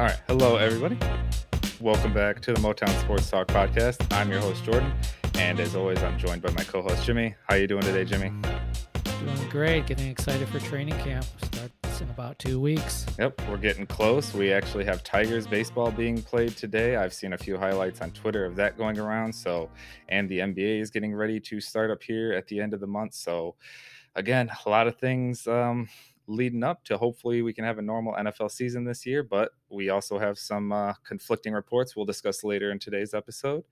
All right. Hello, everybody. Welcome back to the Motown Sports Talk podcast. I'm your host, Jordan. And as always, I'm joined by my co-host, Jimmy. How you doing today, Jimmy? Doing great. Getting excited for training camp. Starts in about two weeks. Yep, we're getting close. We actually have Tigers baseball being played today. I've seen a few highlights on Twitter of that going around. So, and the NBA is getting ready to start up here at the end of the month. So, again, a lot of things um, leading up to hopefully we can have a normal NFL season this year. But we also have some uh, conflicting reports we'll discuss later in today's episode.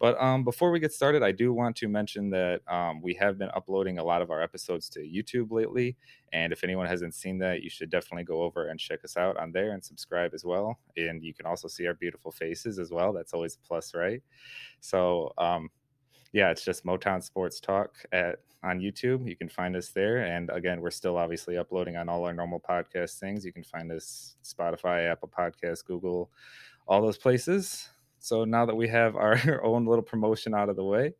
But um, before we get started, I do want to mention that um, we have been uploading a lot of our episodes to YouTube lately. And if anyone hasn't seen that, you should definitely go over and check us out on there and subscribe as well. And you can also see our beautiful faces as well. That's always a plus, right? So, um, yeah, it's just Motown Sports Talk at on YouTube. You can find us there. And again, we're still obviously uploading on all our normal podcast things. You can find us Spotify, Apple Podcasts, Google, all those places. So now that we have our own little promotion out of the way,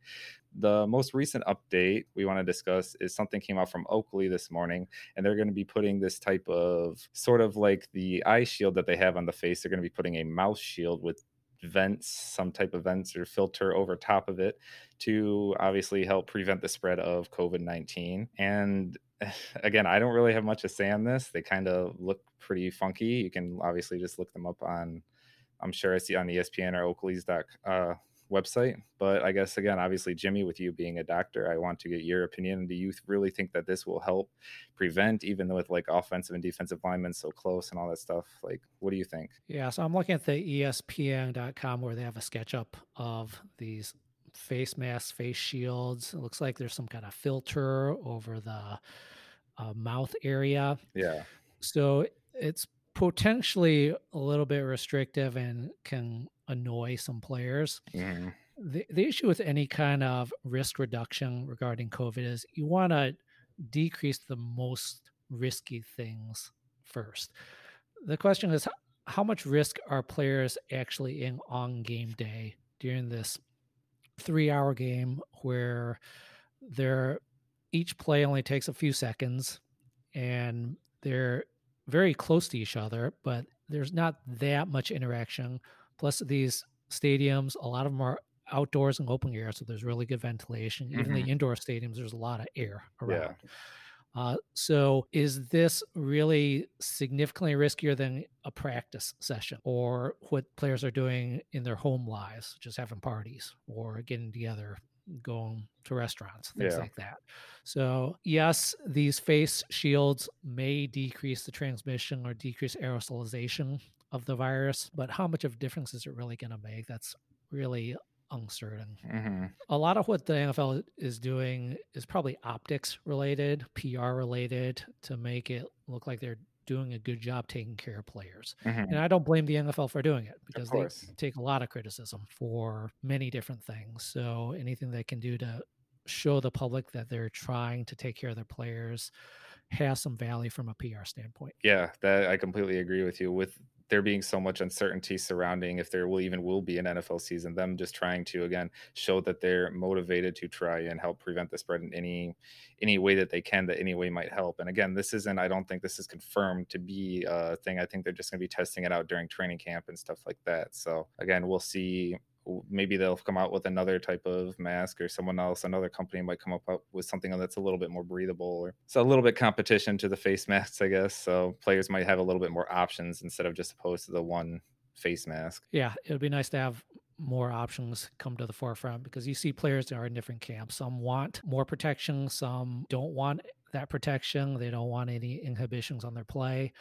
the most recent update we want to discuss is something came out from Oakley this morning, and they're going to be putting this type of sort of like the eye shield that they have on the face. They're going to be putting a mouth shield with vents, some type of vents or filter over top of it to obviously help prevent the spread of COVID 19. And again, I don't really have much to say on this. They kind of look pretty funky. You can obviously just look them up on I'm sure I see on ESPN or Oakley's doc, uh, website. But I guess again, obviously, Jimmy, with you being a doctor, I want to get your opinion. Do you really think that this will help prevent, even with like offensive and defensive linemen so close and all that stuff? Like, what do you think? Yeah, so I'm looking at the ESPN.com where they have a SketchUp of these face masks, face shields. It looks like there's some kind of filter over the uh, mouth area. Yeah. So it's potentially a little bit restrictive and can annoy some players. Mm-hmm. The, the issue with any kind of risk reduction regarding COVID is you want to decrease the most risky things first. The question is how much risk are players actually in on game day during this three hour game where they're each play only takes a few seconds and they're very close to each other, but there's not that much interaction. Plus, these stadiums, a lot of them are outdoors and open air, so there's really good ventilation. Mm-hmm. Even the mm-hmm. indoor stadiums, there's a lot of air around. Yeah. Uh, so, is this really significantly riskier than a practice session or what players are doing in their home lives, just having parties or getting together going to restaurants, things yeah. like that. So, yes, these face shields may decrease the transmission or decrease aerosolization of the virus, but how much of a difference is it really going to make? That's really uncertain. Mm-hmm. A lot of what the NFL is doing is probably optics related, PR related to make it look like they're doing a good job taking care of players. Mm-hmm. And I don't blame the NFL for doing it because they take a lot of criticism for many different things. So anything they can do to show the public that they're trying to take care of their players has some value from a PR standpoint. Yeah, that I completely agree with you. With there being so much uncertainty surrounding if there will even will be an NFL season, them just trying to again show that they're motivated to try and help prevent the spread in any any way that they can that any way might help. And again, this isn't I don't think this is confirmed to be a thing. I think they're just going to be testing it out during training camp and stuff like that. So again, we'll see maybe they'll come out with another type of mask or someone else another company might come up with something that's a little bit more breathable or it's a little bit competition to the face masks i guess. So players might have a little bit more options instead of just opposed to the one face mask. Yeah it would be nice to have more options come to the forefront because you see players that are in different camps. Some want more protection some don't want that protection. They don't want any inhibitions on their play.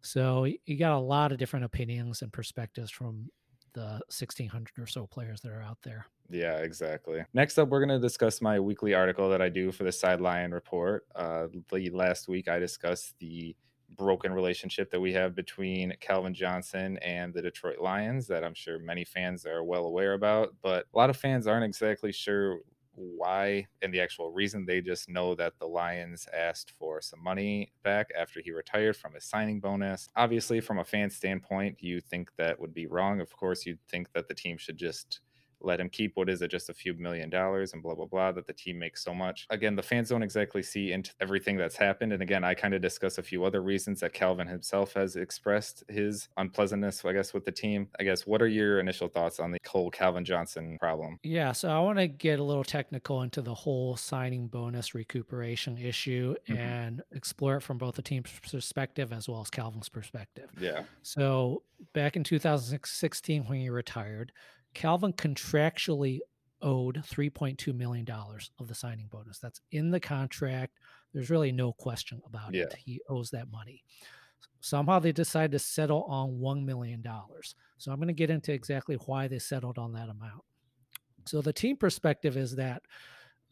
So you got a lot of different opinions and perspectives from the 1600 or so players that are out there. Yeah, exactly. Next up, we're going to discuss my weekly article that I do for the Sideline Report. Uh, the last week, I discussed the broken relationship that we have between Calvin Johnson and the Detroit Lions that I'm sure many fans are well aware about, but a lot of fans aren't exactly sure why and the actual reason. They just know that the Lions asked for some money back after he retired from his signing bonus. Obviously, from a fan standpoint, you think that would be wrong. Of course, you'd think that the team should just let him keep what is it, just a few million dollars and blah, blah, blah, that the team makes so much. Again, the fans don't exactly see into everything that's happened. And again, I kind of discuss a few other reasons that Calvin himself has expressed his unpleasantness, I guess, with the team. I guess, what are your initial thoughts on the whole Calvin Johnson problem? Yeah, so I want to get a little technical into the whole signing bonus recuperation issue mm-hmm. and explore it from both the team's perspective as well as Calvin's perspective. Yeah. So back in 2016, when he retired, Calvin contractually owed $3.2 million of the signing bonus. That's in the contract. There's really no question about yeah. it. He owes that money. Somehow they decided to settle on $1 million. So I'm going to get into exactly why they settled on that amount. So the team perspective is that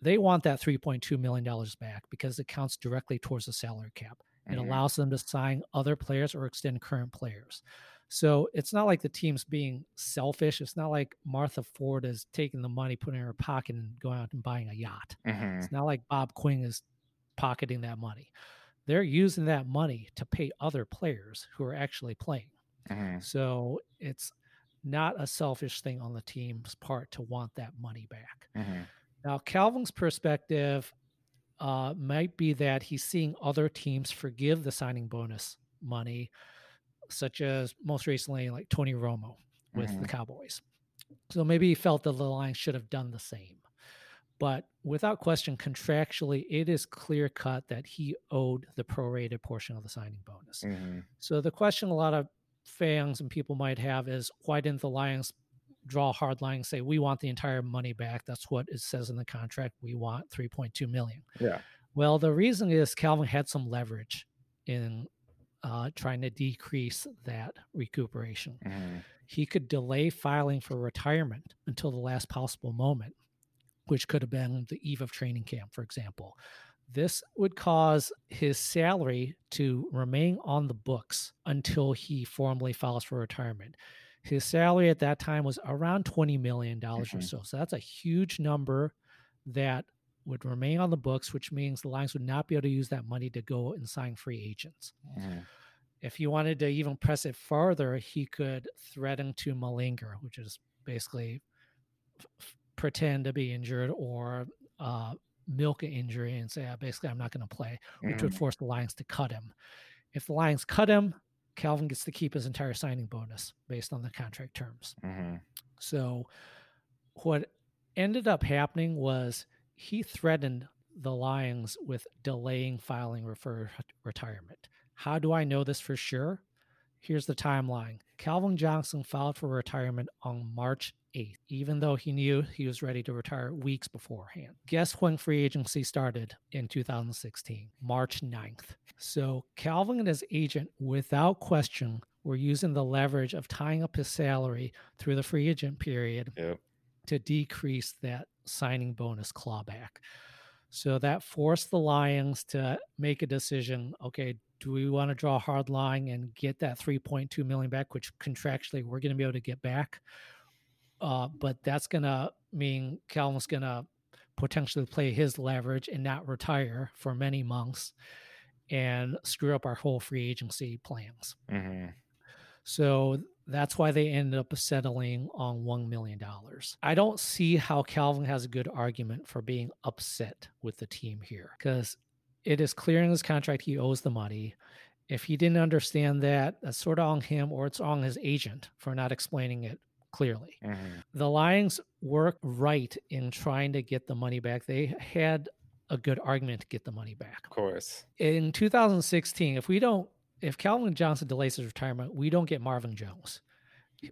they want that $3.2 million back because it counts directly towards the salary cap. It mm-hmm. allows them to sign other players or extend current players. So it's not like the team's being selfish. It's not like Martha Ford is taking the money, putting it in her pocket, and going out and buying a yacht. Mm-hmm. It's not like Bob Quinn is pocketing that money. They're using that money to pay other players who are actually playing. Mm-hmm. So it's not a selfish thing on the team's part to want that money back. Mm-hmm. Now, Calvin's perspective uh, might be that he's seeing other teams forgive the signing bonus money such as most recently like Tony Romo with mm-hmm. the Cowboys. So maybe he felt that the Lions should have done the same. But without question, contractually, it is clear cut that he owed the prorated portion of the signing bonus. Mm-hmm. So the question a lot of fans and people might have is why didn't the Lions draw a hard line and say we want the entire money back? That's what it says in the contract. We want 3.2 million. Yeah. Well, the reason is Calvin had some leverage in uh, trying to decrease that recuperation. Mm-hmm. He could delay filing for retirement until the last possible moment, which could have been the eve of training camp, for example. This would cause his salary to remain on the books until he formally files for retirement. His salary at that time was around $20 million mm-hmm. or so. So that's a huge number that would remain on the books, which means the Lions would not be able to use that money to go and sign free agents. Mm. If he wanted to even press it further, he could threaten to malinger, which is basically f- pretend to be injured or uh, milk an injury and say, basically, I'm not going to play, which mm. would force the Lions to cut him. If the Lions cut him, Calvin gets to keep his entire signing bonus based on the contract terms. Mm-hmm. So, what ended up happening was he threatened the Lions with delaying filing for retirement. How do I know this for sure? Here's the timeline Calvin Johnson filed for retirement on March 8th, even though he knew he was ready to retire weeks beforehand. Guess when free agency started in 2016? March 9th. So Calvin and his agent, without question, were using the leverage of tying up his salary through the free agent period yep. To decrease that signing bonus clawback. So that forced the Lions to make a decision. Okay, do we want to draw a hard line and get that 3.2 million back, which contractually we're going to be able to get back? Uh, but that's going to mean Calvin's going to potentially play his leverage and not retire for many months and screw up our whole free agency plans. Mm-hmm. So that's why they ended up settling on $1 million. I don't see how Calvin has a good argument for being upset with the team here because it is clear in his contract he owes the money. If he didn't understand that, that's sort of on him or it's on his agent for not explaining it clearly. Mm-hmm. The Lions work right in trying to get the money back. They had a good argument to get the money back. Of course. In 2016, if we don't if Calvin Johnson delays his retirement, we don't get Marvin Jones.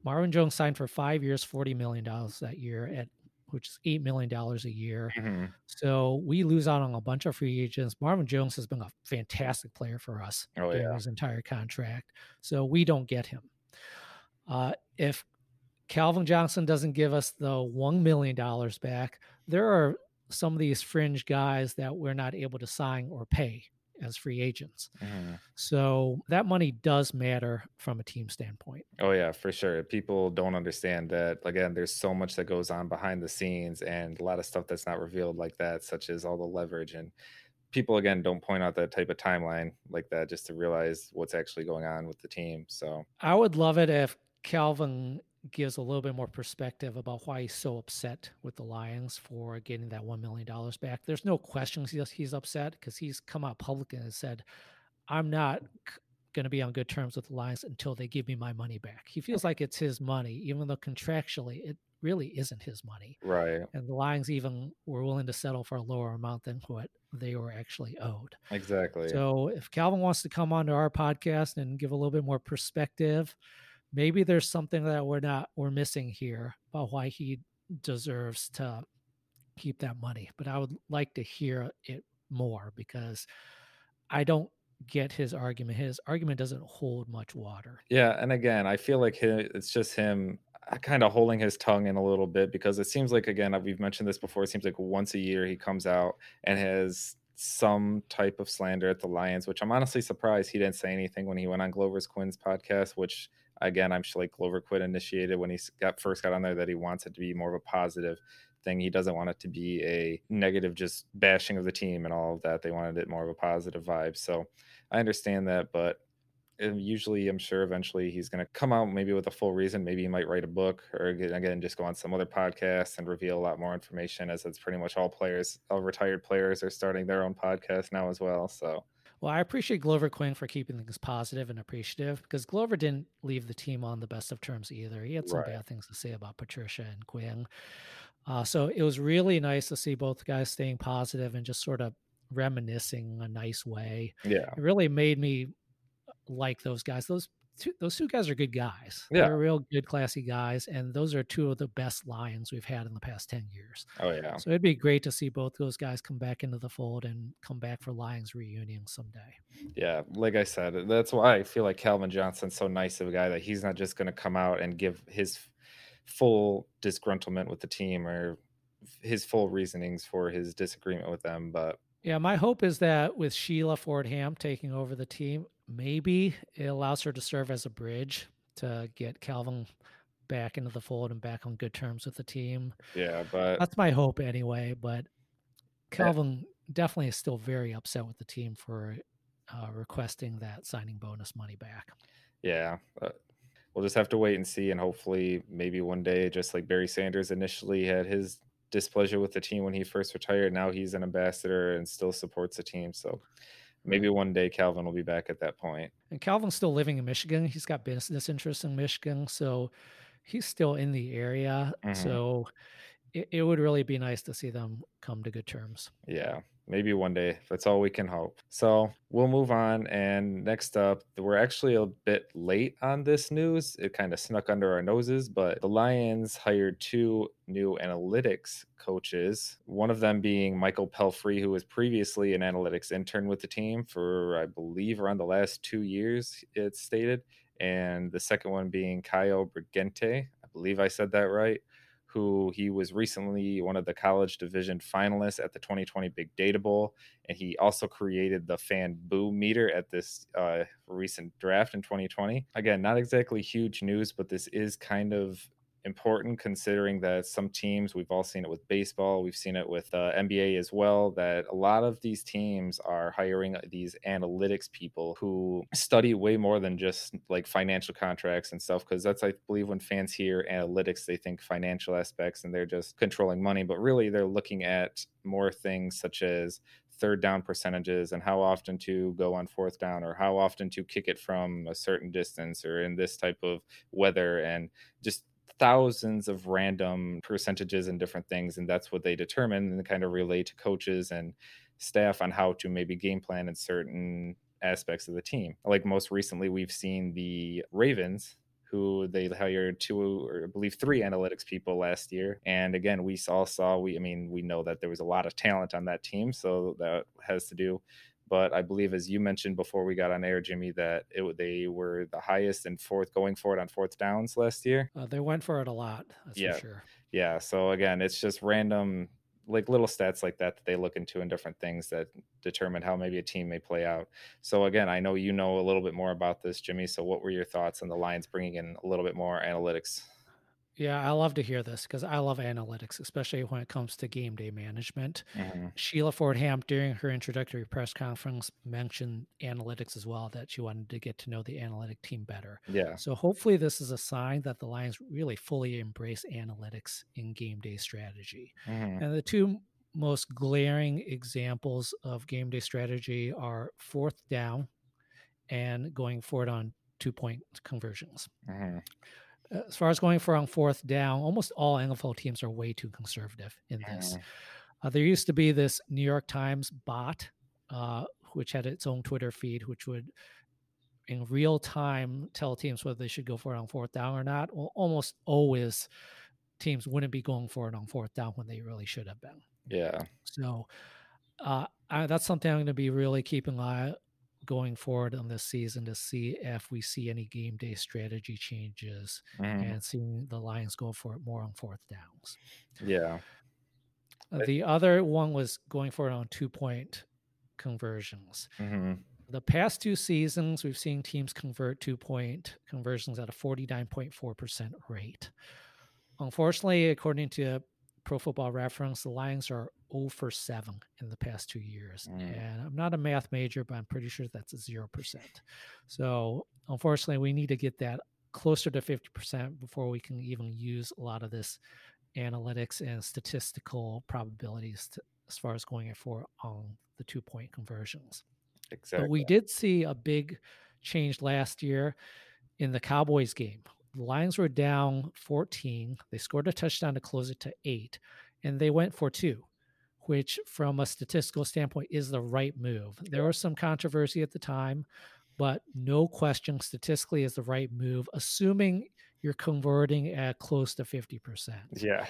Marvin Jones signed for five years, $40 million that year at which is eight million dollars a year. Mm-hmm. So we lose out on a bunch of free agents. Marvin Jones has been a fantastic player for us oh, during yeah. his entire contract. So we don't get him. Uh, if Calvin Johnson doesn't give us the one million dollars back, there are some of these fringe guys that we're not able to sign or pay as free agents. Mm-hmm. So that money does matter from a team standpoint. Oh yeah, for sure. People don't understand that again there's so much that goes on behind the scenes and a lot of stuff that's not revealed like that such as all the leverage and people again don't point out that type of timeline like that just to realize what's actually going on with the team. So I would love it if Calvin gives a little bit more perspective about why he's so upset with the Lions for getting that $1 million back. There's no questions he's, he's upset because he's come out publicly and said, I'm not going to be on good terms with the Lions until they give me my money back. He feels like it's his money, even though contractually it really isn't his money. Right. And the Lions even were willing to settle for a lower amount than what they were actually owed. Exactly. So if Calvin wants to come onto our podcast and give a little bit more perspective, maybe there's something that we're not we're missing here about why he deserves to keep that money. But I would like to hear it more because I don't get his argument. His argument doesn't hold much water. Yeah, and again, I feel like it's just him uh, kind of holding his tongue in a little bit because it seems like again we've mentioned this before. It seems like once a year he comes out and has some type of slander at the Lions, which I'm honestly surprised he didn't say anything when he went on Glover's Quinn's podcast, which again, I'm sure like Glover Quinn initiated when he got first got on there that he wants it to be more of a positive thing. He doesn't want it to be a negative, just bashing of the team and all of that. They wanted it more of a positive vibe. So I understand that, but um, usually I'm sure eventually he's going to come out maybe with a full reason. Maybe he might write a book or again, just go on some other podcast and reveal a lot more information as it's pretty much all players, all retired players are starting their own podcast now as well. So well, I appreciate Glover Quinn for keeping things positive and appreciative because Glover didn't leave the team on the best of terms either. He had some right. bad things to say about Patricia and Quinn. Uh, so it was really nice to see both guys staying positive and just sort of reminiscing a nice way. Yeah. It really made me like those guys. Those two, those two guys are good guys. Yeah. They're real good, classy guys. And those are two of the best Lions we've had in the past 10 years. Oh, yeah. So it'd be great to see both those guys come back into the fold and come back for Lions reunion someday. Yeah. Like I said, that's why I feel like Calvin Johnson's so nice of a guy that he's not just going to come out and give his full disgruntlement with the team or his full reasonings for his disagreement with them. But yeah, my hope is that with Sheila Ford Hamp taking over the team, maybe it allows her to serve as a bridge to get Calvin back into the fold and back on good terms with the team. Yeah, but that's my hope anyway. But Calvin yeah. definitely is still very upset with the team for uh, requesting that signing bonus money back. Yeah, uh, we'll just have to wait and see, and hopefully, maybe one day, just like Barry Sanders initially had his displeasure with the team when he first retired, now he's an ambassador and still supports the team. So maybe one day Calvin will be back at that point. And Calvin's still living in Michigan. He's got business interests in Michigan, so he's still in the area. Mm-hmm. So it, it would really be nice to see them come to good terms. Yeah maybe one day. That's all we can hope. So we'll move on. And next up, we're actually a bit late on this news. It kind of snuck under our noses, but the Lions hired two new analytics coaches, one of them being Michael Pelfrey, who was previously an analytics intern with the team for, I believe, around the last two years, it's stated. And the second one being Caio Brighente. I believe I said that right who he was recently one of the college division finalists at the 2020 Big Data Bowl. And he also created the fan boo meter at this uh, recent draft in 2020. Again, not exactly huge news, but this is kind of important considering that some teams we've all seen it with baseball we've seen it with uh, nba as well that a lot of these teams are hiring these analytics people who study way more than just like financial contracts and stuff because that's i believe when fans hear analytics they think financial aspects and they're just controlling money but really they're looking at more things such as third down percentages and how often to go on fourth down or how often to kick it from a certain distance or in this type of weather and just thousands of random percentages and different things and that's what they determine and kind of relay to coaches and staff on how to maybe game plan in certain aspects of the team like most recently we've seen the ravens who they hired two or I believe three analytics people last year. And again, we all saw we I mean, we know that there was a lot of talent on that team, so that has to do but I believe, as you mentioned before we got on air, Jimmy, that it, they were the highest and fourth going for it on fourth downs last year. Uh, they went for it a lot. yeah, sure. Yeah. So again, it's just random, like little stats like that that they look into in different things that determine how maybe a team may play out. So again, I know you know a little bit more about this, Jimmy. So what were your thoughts on the Lions bringing in a little bit more analytics? Yeah, I love to hear this because I love analytics, especially when it comes to game day management. Mm-hmm. Sheila Ford Hamp, during her introductory press conference, mentioned analytics as well, that she wanted to get to know the analytic team better. Yeah. So hopefully, this is a sign that the Lions really fully embrace analytics in game day strategy. Mm-hmm. And the two most glaring examples of game day strategy are fourth down and going forward on two point conversions. Mm-hmm. As far as going for on fourth down, almost all NFL teams are way too conservative in this. Uh, there used to be this New York Times bot, uh, which had its own Twitter feed, which would in real time tell teams whether they should go for it on fourth down or not. Well, almost always teams wouldn't be going for it on fourth down when they really should have been. Yeah. So uh, I, that's something I'm going to be really keeping an eye going forward on this season to see if we see any game day strategy changes Mhm. and seeing the Lions go for it more on fourth downs. Yeah. Uh, The other one was going for it on two point conversions. Mm-hmm. The past two seasons, we've seen teams convert two point conversions at a 49.4% rate. Unfortunately, according to Pro Football Reference, the Lions are 0 for 7 in the past two years. Mm. And I'm not a math major, but I'm pretty sure that's a 0%. So, unfortunately, we need to get that closer to 50% before we can even use a lot of this analytics and statistical probabilities to, as far as going for on the two point conversions. Exactly. But we did see a big change last year in the Cowboys game. The Lions were down 14. They scored a touchdown to close it to eight, and they went for two, which, from a statistical standpoint, is the right move. There was some controversy at the time, but no question, statistically, is the right move, assuming you're converting at close to 50% Yeah.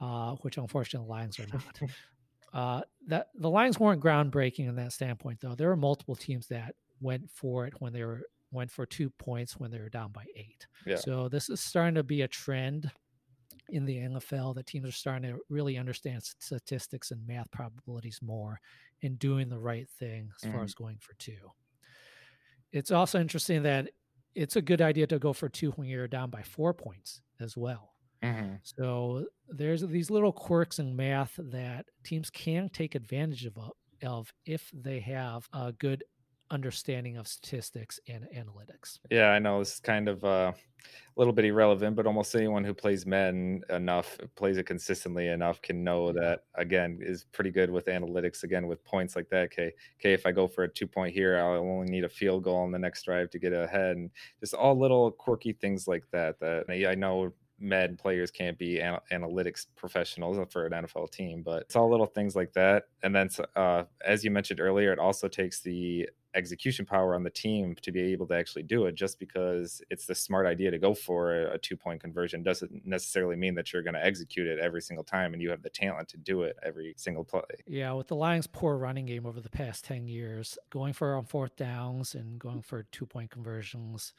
uh, which unfortunately the Lions are not. uh, that the Lions weren't groundbreaking in that standpoint, though. There were multiple teams that went for it when they were went for two points when they were down by eight. Yeah. So this is starting to be a trend in the NFL that teams are starting to really understand statistics and math probabilities more and doing the right thing as far Mhm. as going for two. It's also interesting that it's a good idea to go for two when you're down by four points as well. Mm-hmm. So there's these little quirks in math that teams can take advantage of, of if they have a good understanding of statistics and analytics. Yeah, I know this is kind of uh, a little bit irrelevant, but almost anyone who plays Madden enough, plays it consistently enough, can know that again is pretty good with analytics. Again, with points like that. Okay, okay, if I go for a two point here, I'll only need a field goal on the next drive to get ahead, and just all little quirky things like that. That I know Madden players can't be an- analytics professionals for an NFL team, but it's all little things like that. And then, uh, as you mentioned earlier, it also takes the execution power on the team to be able to actually do it. Just because it's the smart idea to go for a, a two point conversion doesn't necessarily mean that you're going to execute it every single time and you have the talent to do it every single play. Yeah, with the Lions' poor running game over the past 10 years, going for on fourth downs and going for two point conversions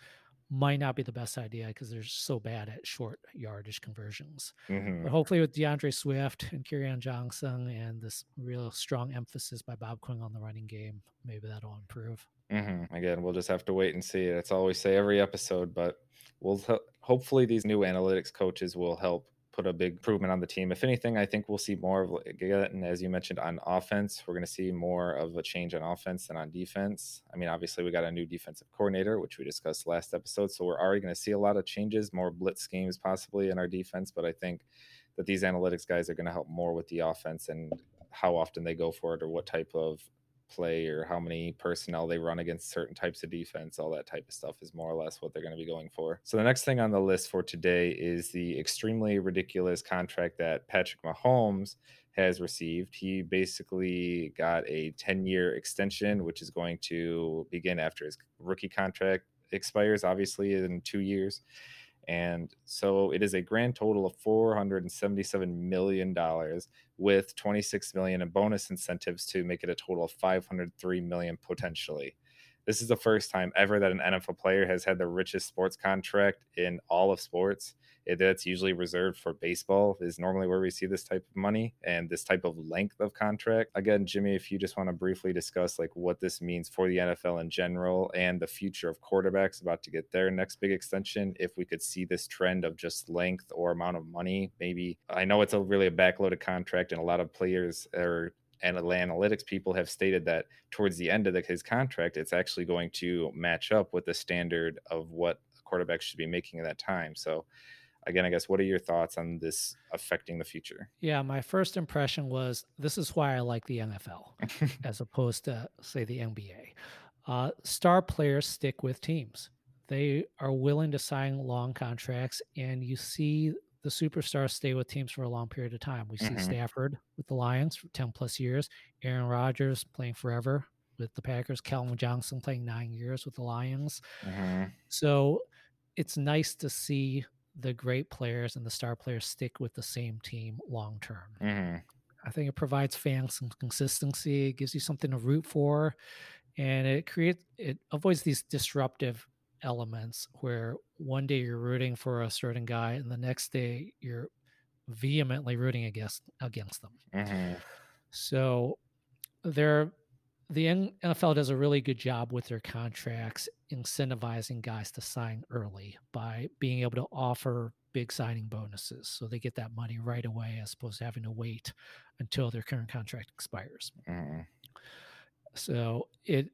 might not be the best idea because they're so bad at short yardage conversions. Mhm. But hopefully, with D'Andre Swift and Kerryon Johnson and this real strong emphasis by Bob Quinn on the running game, maybe that'll improve. hmm Again, we'll just have to wait and see. That's all we say every episode, but we'll ho- hopefully these new analytics coaches will help put a big improvement on the team. If anything, I think we'll see more of again, as you mentioned, on offense. We're going to see more of a change on offense than on defense. I mean, obviously, we got a new defensive coordinator, which we discussed last episode, so we're already going to see a lot of changes, more blitz schemes possibly in our defense. But I think that these analytics guys are going to help more with the offense and how often they go for it or what type of play or how many personnel they run against certain types of defense, all that type of stuff is more or less what they're going to be going for. So the next thing on the list for today is the extremely ridiculous contract that Patrick Mahomes has received. He basically got a 10-year extension which is going to begin after his rookie contract expires obviously in 2 years. And so it is a grand total of 477 million dollars with 26 million in bonus incentives to make it a total of 503 million potentially. this is the first time ever that an NFL player has had the richest sports contract in all of sports. That's usually reserved for baseball is normally where we see this type of money and this type of length of contract. Again, Jimmy, if you just want to briefly discuss like what this means for the NFL in general and the future of quarterbacks about to get their next big extension, if we could see this trend of just length or amount of money, maybe I know it's a really a backloaded contract and a lot of players are and analytics people have stated that towards the end of the, his contract, it's actually going to match up with the standard of what quarterbacks should be making at that time. So, again, I guess, what are your thoughts on this affecting the future? Yeah, my first impression was this is why I like the NFL as opposed to, say, the NBA. Uh, star players stick with teams. They are willing to sign long contracts, and you see the superstars stay with teams for a long period of time. We see mm-hmm. Stafford with the Lions for 10 plus years, Aaron Rodgers playing forever with the Packers, Calvin Johnson playing nine years with the Lions. Mm-hmm. So it's nice to see the great players and the star players stick with the same team long term. Mm-hmm. I think it provides fans some consistency. It gives you something to root for, and it creates it avoids these disruptive elements where one day you're rooting for a certain guy and the next day you're vehemently rooting against against them. Mm-hmm. So there the NFL does a really good job with their contracts incentivizing guys to sign early by being able to offer big signing bonuses so they get that money right away as opposed to having to wait until their current contract expires. Mm-hmm. So it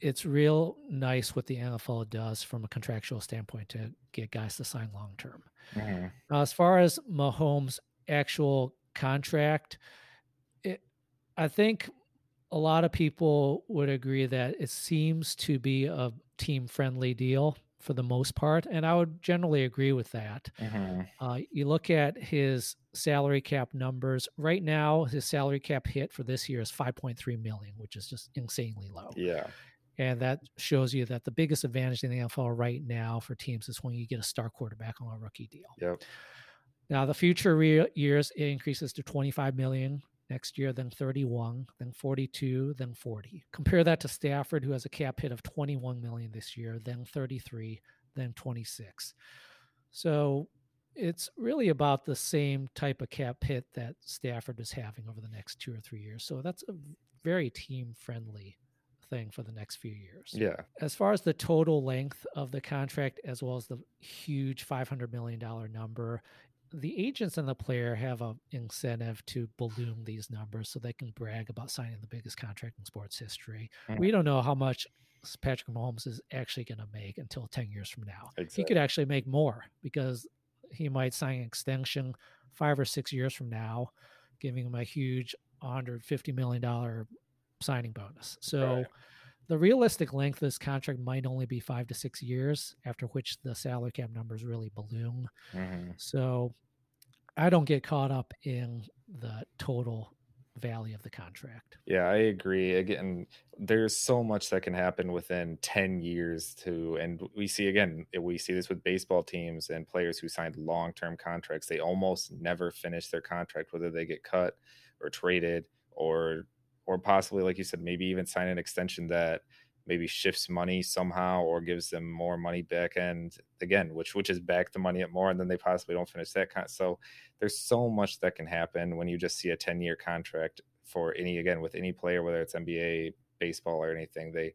it's real nice what the NFL does from a contractual standpoint to get guys to sign long term. Mm-hmm. As far as Mahomes' actual contract, it, I think a lot of people would agree that it seems to be a team friendly deal for the most part, and I would generally agree with that. Mm-hmm. Uh, you look at his salary cap numbers right now. His salary cap hit for this year is 5.3 million, which is just insanely low. Yeah. And that shows you that the biggest advantage in the NFL right now for teams is when you get a star quarterback on a rookie deal. Yep. Now the future re- years it increases to 25 million next year, then 31, then 42, then 40. Compare that to Stafford, who has a cap hit of 21 million this year, then 33, then 26. So it's really about the same type of cap hit that Stafford is having over the next two or three years. So that's a very team friendly thing for the next few years. Yeah. As far as the total length of the contract, as well as the huge $500 million number, the agents and the player have an incentive to balloon these numbers so they can brag about signing the biggest contract in sports history. Mm-hmm. We don't know how much Patrick Mahomes is actually going to make until 10 years from now. Exactly. He could actually make more because he might sign an extension five or six years from now, giving him a huge $150 million signing bonus. So right. The realistic length of this contract might only be five to six years, after which the salary cap numbers really balloon. Mm-hmm. So I don't get caught up in the total value of the contract. Yeah, I agree. Again, there's so much that can happen within 10 years to and we see again, we see this with baseball teams and players who signed long-term contracts. They almost never finish their contract whether they get cut or traded or or possibly, like you said, maybe even sign an extension that maybe shifts money somehow or gives them more money back and again which which is back the money at more and then they possibly don't finish that con- so there's so much that can happen when you just see a 10 year contract for any again with any player whether it's nba baseball or anything they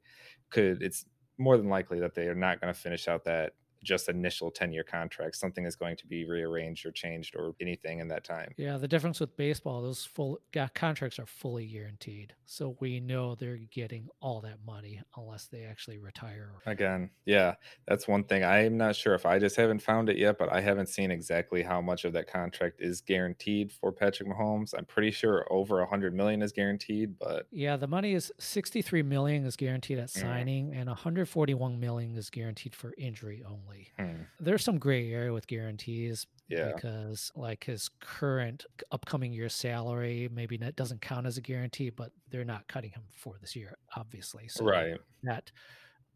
could it's more than likely that they are not going to finish out that just initial 10 year contract. Something is going to be rearranged or changed or anything in that time. Yeah, the difference with baseball, those full contracts are fully guaranteed. So we know they're getting all that money unless they actually retire. Again, yeah, that's one thing. I'm not sure if I just haven't found it yet, but I haven't seen exactly how much of that contract is guaranteed for Patrick Mahomes. I'm pretty sure over 100 million is guaranteed, but yeah, the money is 63 million is guaranteed at signing mm. and 141 million is guaranteed for injury only. Hmm. There's some gray area with guarantees yeah. because like his current upcoming year salary maybe that doesn't count as a guarantee, but they're not cutting him for this year, obviously. So right. that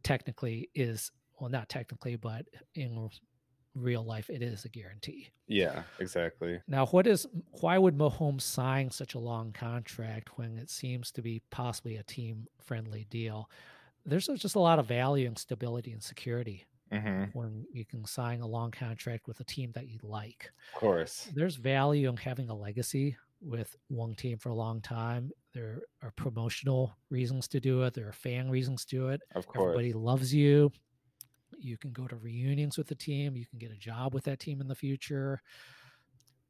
technically is well, not technically, but in real life, it is a guarantee. Yeah, exactly. Now, what is why would Mahomes sign such a long contract when it seems to be possibly a team friendly deal? there's just a lot of value and stability and security hmm when you can sign a long contract with a team that you like. Of course. There's value in having a legacy with one team for a long time. There are promotional reasons to do it. There are fan reasons to do it. Of course. Everybody loves you. You can go to reunions with the team. You can get a job with that team in the future.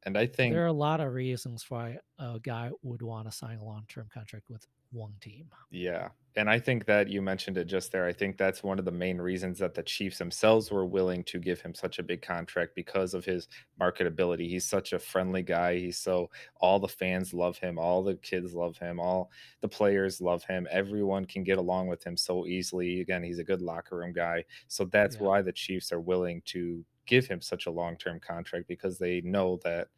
And I think There are a lot of reasons why a guy would want to sign a long term contract with one team. Yeah. And I think that you mentioned it just there. I think that's one of the main reasons that the Chiefs themselves were willing to give him such a big contract because of his marketability. He's such a friendly guy. He's so all the fans love him, all the kids love him, all the players love him. Everyone can get along with him so easily. Again, he's a good locker room guy. So that's Yeah. why the Chiefs are willing to give him such a long-term contract because they know that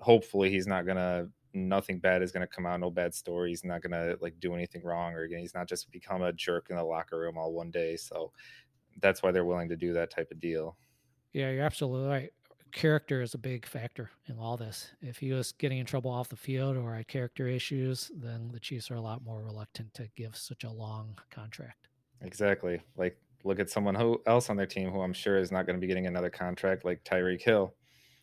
hopefully he's not going to nothing bad is going to come out no bad story he's not going to like do anything wrong or again he's not just become a jerk in the locker room all one day so that's why they're willing to do that type of deal Yeah, you're absolutely right. Character is a big factor in all this. If he was getting in trouble off the field or had character issues, then the Chiefs are a lot more reluctant to give such a long contract. exactly like look at someone who else on their team who i'm sure is not going to be getting another contract like tyreek hill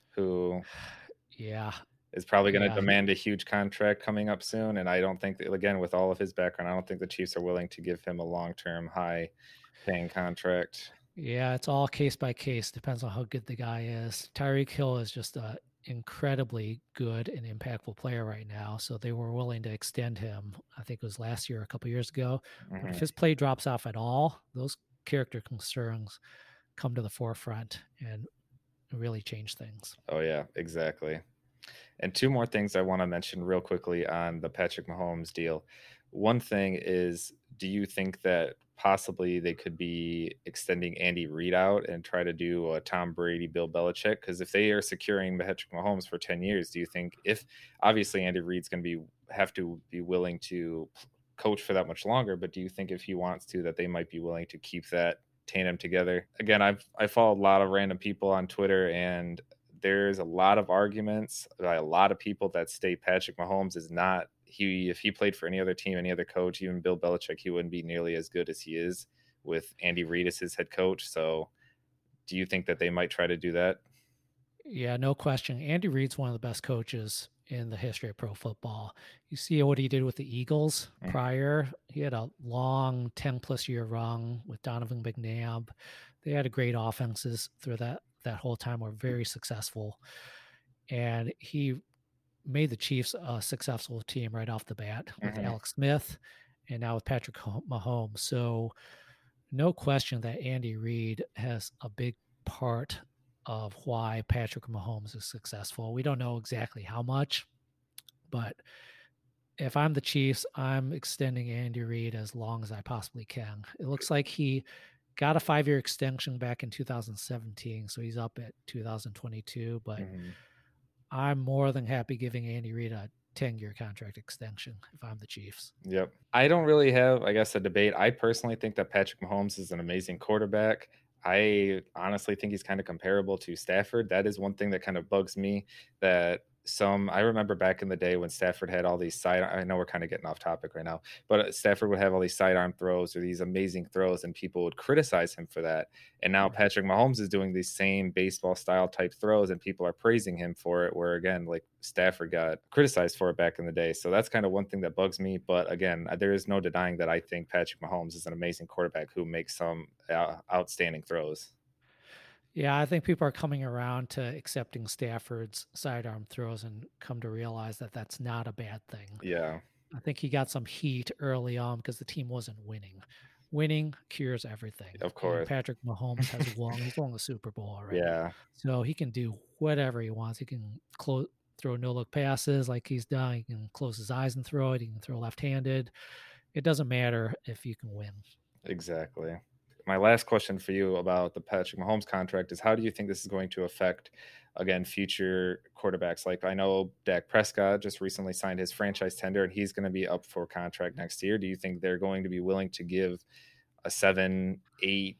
who Yeah, is probably going to Yeah, demand a huge contract coming up soon and i don't think that, again with all of his background i don't think the chiefs are willing to give him a long-term high paying contract yeah, it's all case by case. Depends on how good the guy is. Tyreek Hill is just an incredibly good and impactful player right now. So they were willing to extend him. I think it was last year, a couple years ago. But Mhm. if his play drops off at all, those character concerns come to the forefront and really change things. Oh yeah, exactly. And two more things I want to mention real quickly on the Patrick Mahomes deal. One thing is, do you think that possibly they could be extending Andy Reid out and try to do a Tom Brady, Bill Belichick? Because if they are securing Patrick Mahomes for ten years, do you think if obviously Andy Reid's going to be have to be willing to coach for that much longer, but do you think if he wants to, that they might be willing to keep that tandem together? Again, I've I follow a lot of random people on Twitter and there's a lot of arguments by a lot of people that state Patrick Mahomes is not he if he played for any other team, any other coach, even Bill Belichick, he wouldn't be nearly as good as he is with Andy Reid as his head coach. So do you think that they might try to do that? Yeah, no question. Andy Reid's one of the best coaches in the history of pro football. You see what he did with the Eagles Mhm. prior. He had a long 10 plus year run with Donovan McNabb. They had a great offenses through that that whole time were very successful. And he made the Chiefs a successful team right off the bat with Mhm. Alex Smith and now with Patrick Mahomes. So no question that Andy Reid has a big part of why Patrick Mahomes is successful. We don't know exactly how much, but if I'm the Chiefs, I'm extending Andy Reid as long as I possibly can. It looks like he got a five year extension back in 2017, so he's up at 2022. But Mhm. I'm more than happy giving Andy Reid a 10 year contract extension if I'm the Chiefs. Yep. I don't really have, I guess, a debate. I personally think that Patrick Mahomes is an amazing quarterback. I honestly think he's kind of comparable to Stafford. That is one thing that kind of bugs me that some I remember back in the day when Stafford had all these side I know we're kind of getting off topic right now, but Stafford would have all these sidearm throws or these amazing throws and people would criticize him for that. And now Patrick Mahomes is doing these same baseball style type throws and people are praising him for it where again like Stafford got criticized for it back in the day. So that's kind of one thing that bugs me, but again, there is no denying that I think Patrick Mahomes is an amazing quarterback who makes some uh, outstanding throws. Yeah, I think people are coming around to accepting Stafford's sidearm throws and come to realize that that's not a bad thing. Yeah. I think he got some heat early on because the team wasn't winning. Winning cures everything. Of And course. Patrick Mahomes has won. He's won the Super Bowl already. Yeah. So he can do whatever he wants. He can close, throw no look passes like he's done. He can close his eyes and throw it. He can throw left handed. It doesn't matter if you can win. Exactly. My last question for you about the Patrick Mahomes contract is how do you think this is going to affect again future quarterbacks? Like I know Dak Prescott just recently signed his franchise tender and he's going to be up for contract next year. Do you think they're going to be willing to give a seven, eight,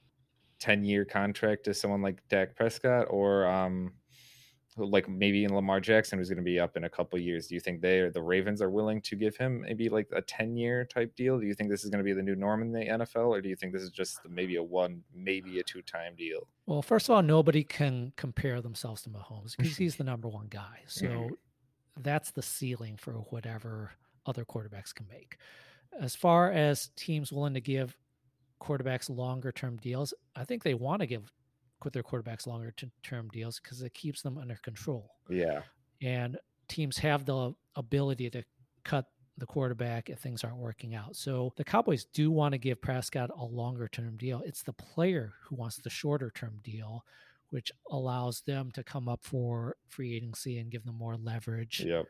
ten year contract to someone like Dak Prescott or um like maybe in Lamar Jackson who's going to be up in a couple years. Do you think they or the Ravens are willing to give him maybe like a 10 year type deal? Do you think this is going to be the new norm in the NFL or do you think this is just maybe a one, maybe a two time deal? Well, first of all, nobody can compare themselves to Mahomes because he's the number one guy. So mm-hmm. that's the ceiling for whatever other quarterbacks can make. As far as teams willing to give quarterbacks longer term deals, I think they want to give with their quarterbacks longer term deals because it keeps them under control. Yeah. And teams have the ability to cut the quarterback if things aren't working out. So the Cowboys do want to give Prescott a longer term deal. It's the player who wants the shorter term deal, which allows them to come up for free agency and give them more leverage yep.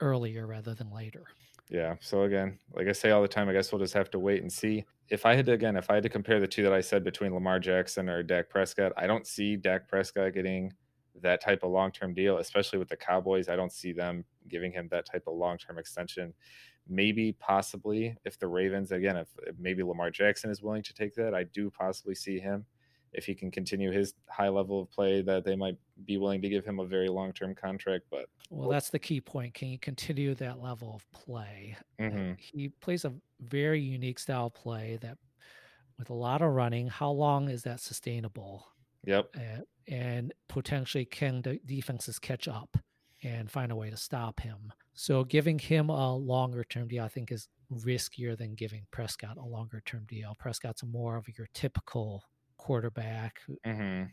earlier rather than later. Yeah. So again, like I say all the time, I guess we'll just have to wait and see. If I had to again, if I had to compare the two that I said between Lamar Jackson or Dak Prescott, I don't see Dak Prescott getting that type of long-term deal, especially with the Cowboys. I don't see them giving him that type of long-term extension. Maybe possibly if the Ravens again, if, if maybe Lamar Jackson is willing to take that, I do possibly see him if he can continue his high level of play, that they might be willing to give him a very long term contract. But well, that's the key point. Can he continue that level of play? Mm-hmm. He plays a very unique style play that, with a lot of running, how long is that sustainable? Yep. Uh, and potentially, can the defenses catch up and find a way to stop him? So, giving him a longer term deal, I think, is riskier than giving Prescott a longer term deal. Prescott's more of your typical quarterback. Mm-hmm.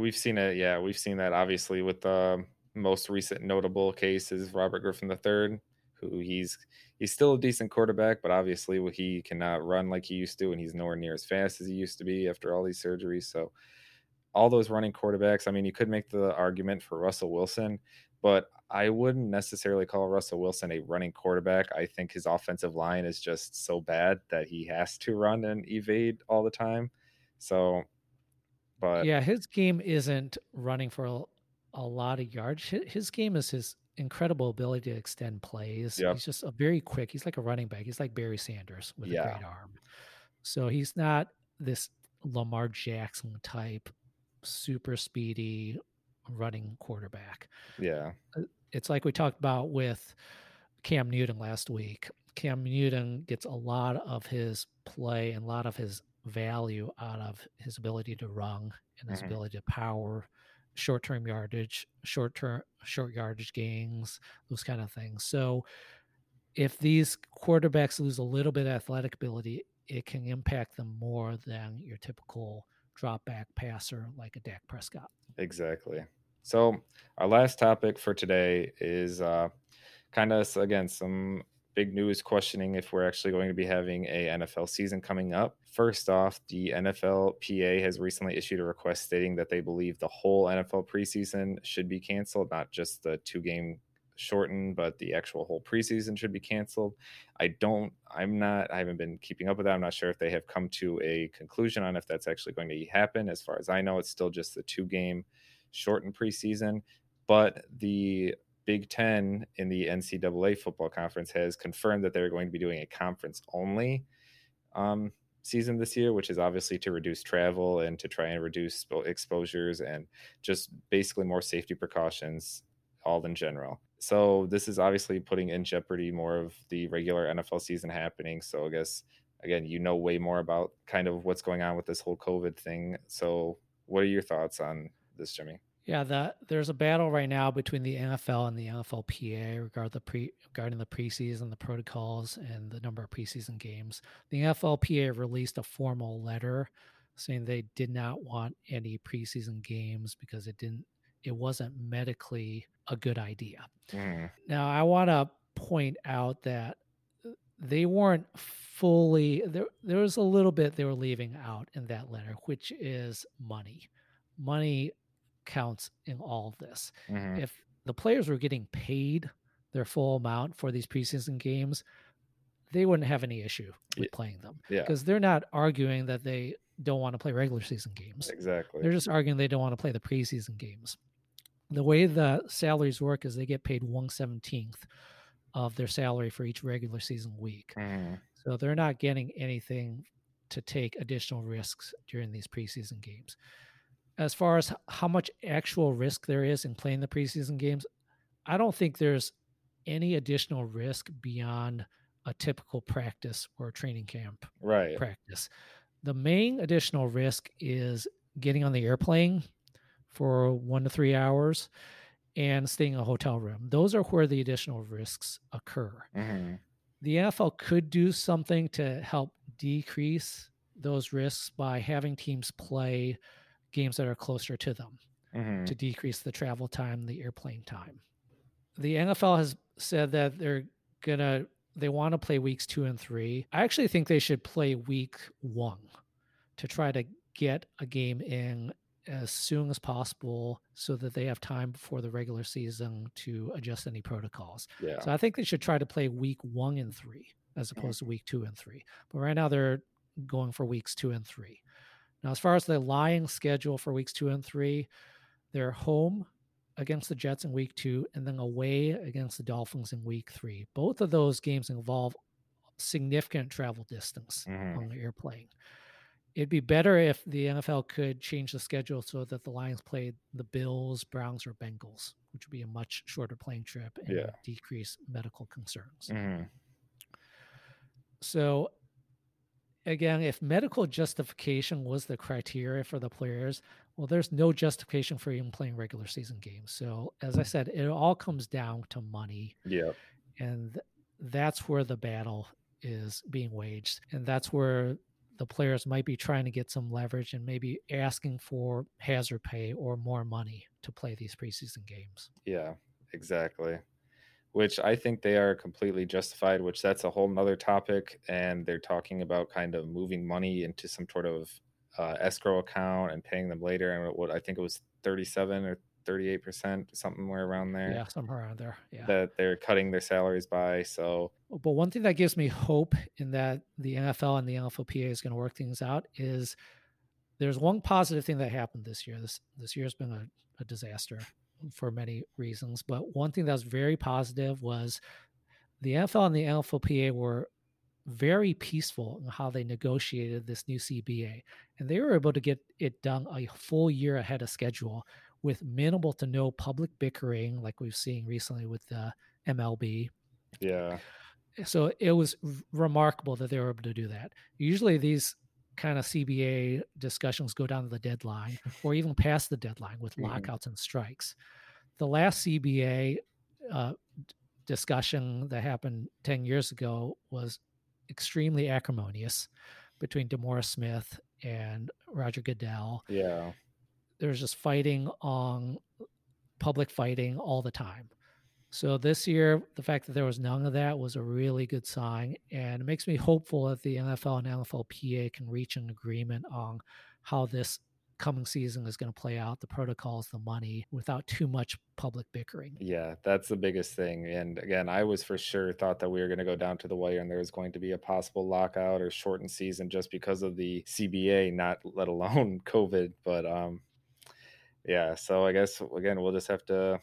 We've seen it. Yeah, we've seen that obviously with the most recent notable case is Robert Griffin III, who he's he's still a decent quarterback, but obviously he cannot run like he used to, and he's nowhere near as fast as he used to be after all these surgeries. So all those running quarterbacks, I mean, you could make the argument for Russell Wilson, but I wouldn't necessarily call Russell Wilson a running quarterback. I think his offensive line is just so bad that he has to run and evade all the time. So, but yeah, his game isn't running for a, a lot of yards. His game is his incredible ability to extend plays. Yep. He's just a very quick. He's like a running back. He's like Barry Sanders with yeah. a great arm. So he's not this Lamar Jackson type, super speedy running quarterback. Yeah. Uh, it's like we talked about with Cam Newton last week. Cam Newton gets a lot of his play and a lot of his value out of his ability to run and his mm-hmm. ability to power short term yardage, short term short yardage gains, those kind of things. So if these quarterbacks lose a little bit of athletic ability, it can impact them more than your typical drop back passer like a Dak Prescott. Exactly. So our last topic for today is uh, kind of again some big news questioning if we're actually going to be having a NFL season coming up. First off, the NFLPA has recently issued a request stating that they believe the whole NFL preseason should be canceled, not just the two game shortened, but the actual whole preseason should be canceled. I don't, I'm not, I haven't been keeping up with that. I'm not sure if they have come to a conclusion on if that's actually going to happen. As far as I know, it's still just the two game shortened preseason. But the Big Ten in the NCAA football conference has confirmed that they're going to be doing a conference only um, season this year, which is obviously to reduce travel and to try and reduce exposures and just basically more safety precautions, all in general. So this is obviously putting in jeopardy more of the regular NFL season happening. So I guess again, you know way more about kind of what's going on with this whole COVID thing. So what are your thoughts on this, Jimmy? Yeah, that there's a battle right now between the NFL and the NFLPA regarding the pre regarding the preseason, the protocols, and the number of preseason games. The NFLPA released a formal letter saying they did not want any preseason games because it didn't it wasn't medically a good idea. Mm. Now I want to point out that they weren't fully there there was a little bit they were leaving out in that letter, which is money. Money counts in all of this. Mm-hmm. If the players were getting paid their full amount for these preseason games, they wouldn't have any issue with yeah. playing them because yeah. they're not arguing that they don't want to play regular season games. Exactly. They're just arguing they don't want to play the preseason games. The way the salaries work is they get paid one seventeenth of their salary for each regular season week. Mm. So they're not getting anything to take additional risks during these preseason games as far as how much actual risk there is in playing the preseason games, I don't think there's any additional risk beyond a typical practice or training camp right. practice. The main additional risk is getting on the airplane for one to three hours and staying in a hotel room. Those are where the additional risks occur. Mm-hmm. The NFL could do something to help decrease those risks by having teams play games that are closer to them Mm-hmm. to decrease the travel time, the airplane time. The NFL has said that they're gonna they want to play weeks two and three. I actually think they should play week one to try to get a game in as soon as possible so that they have time before the regular season to adjust any protocols. Yeah. So I think they should try to play week one and three as opposed to week two and three. But right now they're going for weeks two and three. Now, as far as the Lions schedule for weeks two and three, they're home against the Jets in week two and then away against the Dolphins in week three. Both of those games involve significant travel distance Mhm. on the airplane. It'd be better if the NFL could change the schedule so that the Lions played the Bills, Browns, or Bengals, which would be a much shorter plane trip and Yeah. decrease medical concerns. Mm-hmm. So, again, if medical justification was the criteria for the players, well, there's no justification for even playing regular season games. So, as I said, it all comes down to money, Yeah. and that's where the battle is being waged, and that's where the players might be trying to get some leverage and maybe asking for hazard pay or more money to play these preseason games. Yeah, exactly. Which I think they are completely justified, which that's a whole nother topic. And they're talking about kind of moving money into some sort of uh, escrow account and paying them later. And what I think it was 37 or 38%, somewhere around there, Yeah, somewhere around there. Yeah. that they're cutting their salaries by. So, But one thing that gives me hope in that the NFL and the NFLPA is going to work things out is there's one positive thing that happened this year. This this year has been a, a disaster for many reasons, but one thing that was very positive was the NFL and the NFLPA were very peaceful in how they negotiated this new CBA, and they were able to get it done a full year ahead of schedule with minimal to no public bickering, like we've seen recently with the MLB yeah. so it was remarkable that they were able to do that. Usually these kind of CBA discussions go down to the deadline or even past the deadline with Mhm. lockouts and strikes. The last CBA uh, discussion that happened 10 years ago was extremely acrimonious between DeMaurice Smith and Roger Goodell. Yeah. There's just fighting on public fighting all the time. So this year, the fact that there was none of that was a really good sign, and it makes me hopeful that the NFL and NFLPA can reach an agreement on how this coming season is going to play out, the protocols, the money, without too much public bickering. Yeah, that's the biggest thing. And again, I was for sure thought that we were going to go down to the wire and there was going to be a possible lockout or shortened season just because of the CBA, not let alone COVID. But um, yeah, so I guess again, we'll just have to,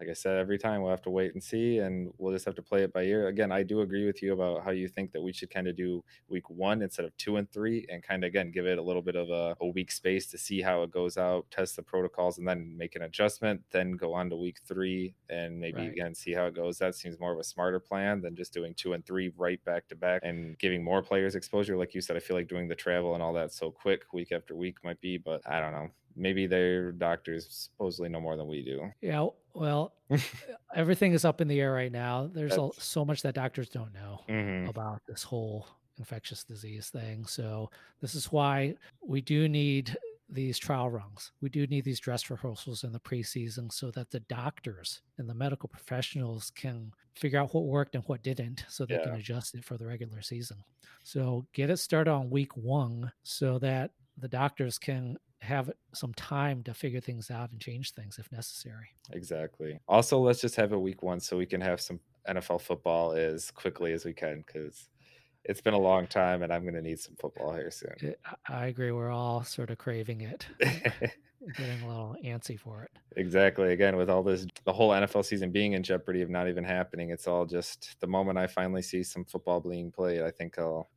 like I said, every time we'll have to wait and see, and we'll just have to play it by ear. Again, I do agree with you about how you think that we should kind of do week one instead of two and three, and kind of again give it a little bit of a, a week space to see how it goes out, test the protocols, and then make an adjustment. Then go on to week three and maybe Right. again see how it goes. That seems more of a smarter plan than just doing two and three right back to back and giving more players exposure. Like you said, I feel like doing the travel and all that so quick week after week might be, but I don't know. Maybe their doctors supposedly know more than we do. Yeah, well, everything is up in the air right now. There's a, so much that doctors don't know. hmm about this whole infectious disease thing. So this is why we do need these trial runs. We do need these dress rehearsals in the preseason so that the doctors and the medical professionals can figure out what worked and what didn't so they can adjust it for the regular season. So get it started on week 1 so that the doctors can have some time to figure things out and change things if necessary. Exactly. Also, let's just have a week one so we can have some NFL football as quickly as we can because it's been a long time and I'm going to need some football here soon. Eh, I- I agree. We're all sort of craving it, getting a little antsy for it. exactly. Again, with all this, the whole NFL season being in jeopardy of not even happening, it's all just the moment I finally see some football being played, I think I'll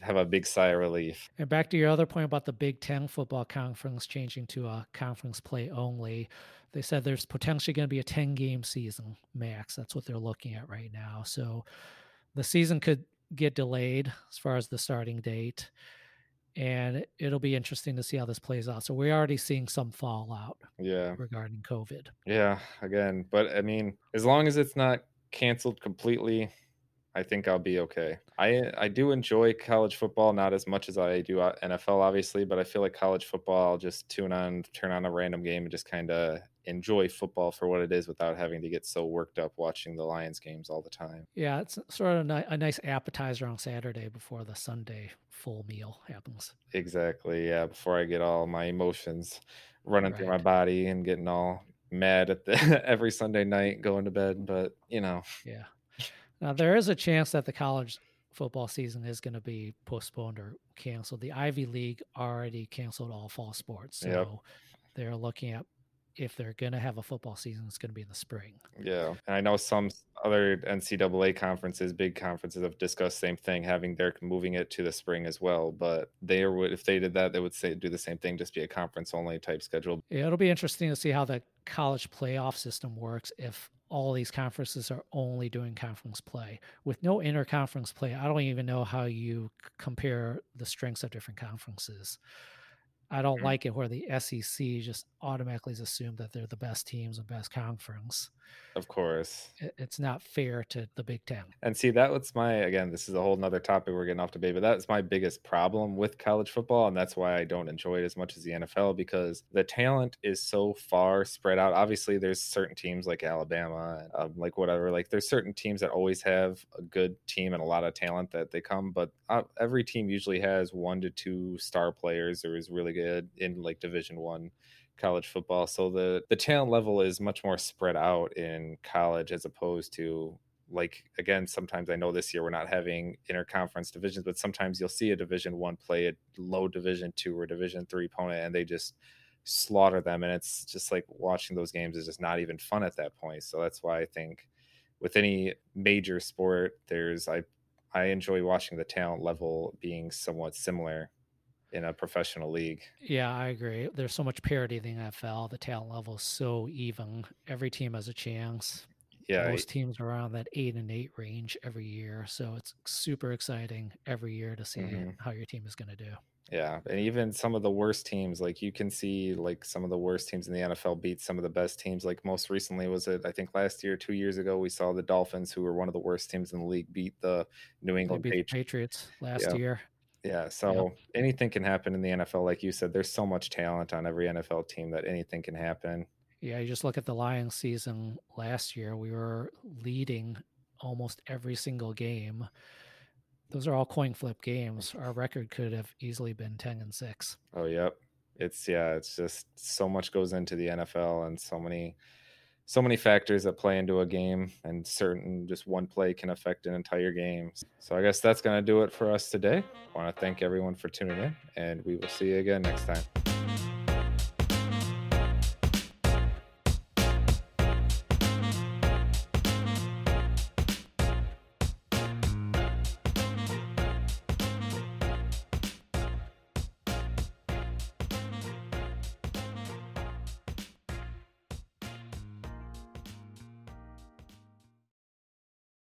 have a big sigh of relief. And back to your other point about the Big Ten football conference changing to a conference play only. They said there's potentially going to be a 10 game season max. That's what they're looking at right now. So the season could get delayed as far as the starting date. And it'll be interesting to see how this plays out. So we're already seeing some fallout Yeah. regarding COVID. Yeah. Again, but I mean, as long as it's not canceled completely, I think I'll be okay. I I do enjoy college football, not as much as I do uh, NFL, obviously, but I feel like college football, I'll just tune on, turn on a random game, and just kind of enjoy football for what it is without having to get so worked up watching the Lions games all the time. Yeah, it's sort of a, ni- a nice appetizer on Saturday before the Sunday full meal happens. Exactly. Yeah. Before I get all my emotions running through my body and getting all mad at the every Sunday night going to bed. But you know, Yeah. Now there is a chance that the college football season is going to be postponed or canceled. The Ivy League already canceled all fall sports, so Yep. they're looking at if they're going to have a football season, it's going to be in the spring. yeah. And I know some other NCAA conferences, big conferences, have discussed same thing, having their moving it to the spring as well. But they would, if they did that, they would say do the same thing, just be a conference only type schedule. Yeah, it'll be interesting to see how the college playoff system works if all these conferences are only doing conference play with no interconference play. I don't even know how you c- compare the strengths of different conferences. I don't Mhm. like it where the SEC just automatically assume that they're the best teams and best conference. Of course. It- It's not fair to the Big Ten. And see, that was my again, this is a whole nother topic we're getting off debate, but that's my biggest problem with college football, and that's why I don't enjoy it as much as the NFL because the talent is so far spread out. Obviously, there's certain teams like Alabama, um, like whatever, like there's certain teams that always have a good team and a lot of talent that they come, but uh, every team usually has one to two star players or is really good in like Division One college football. So the the talent level is much more spread out in college as opposed to like again sometimes i know this year we're not having interconference divisions but sometimes you'll see a division one play a low division two or division three opponent and they just slaughter them and it's just like watching those games is just not even fun at that point so that's why i think with any major sport there's i i enjoy watching the talent level being somewhat similar in a professional league Yeah, I agree. There's so much parity in the NFL. The talent level is so even. Every team has a chance. yeah Most teams are around that eight and eight range every year. So it's super exciting every year to see Mhm. how your team is going to do. Yeah, and even some of the worst teams, like you can see, like some of the worst teams in the NFL beat some of the best teams. Like most recently, was it I think last year, two years ago, we saw the Dolphins, who were one of the worst teams in the league, beat the New England Patriots. Patriots last Yeah. year. Yeah, so anything can happen in the NFL. Like you said, there's so much talent on every NFL team that anything can happen. Yeah, you just look at the Lions season last year. We were leading almost every single game. Those are all coin flip games. Our record could have easily been 10 and 6. Oh, yep. It's yeah, it's just so much goes into the NFL and so many so many factors that play into a game and certain just one play can affect an entire game. So I guess that's going to do it for us today. I want to thank everyone for tuning in and we will see you again next time.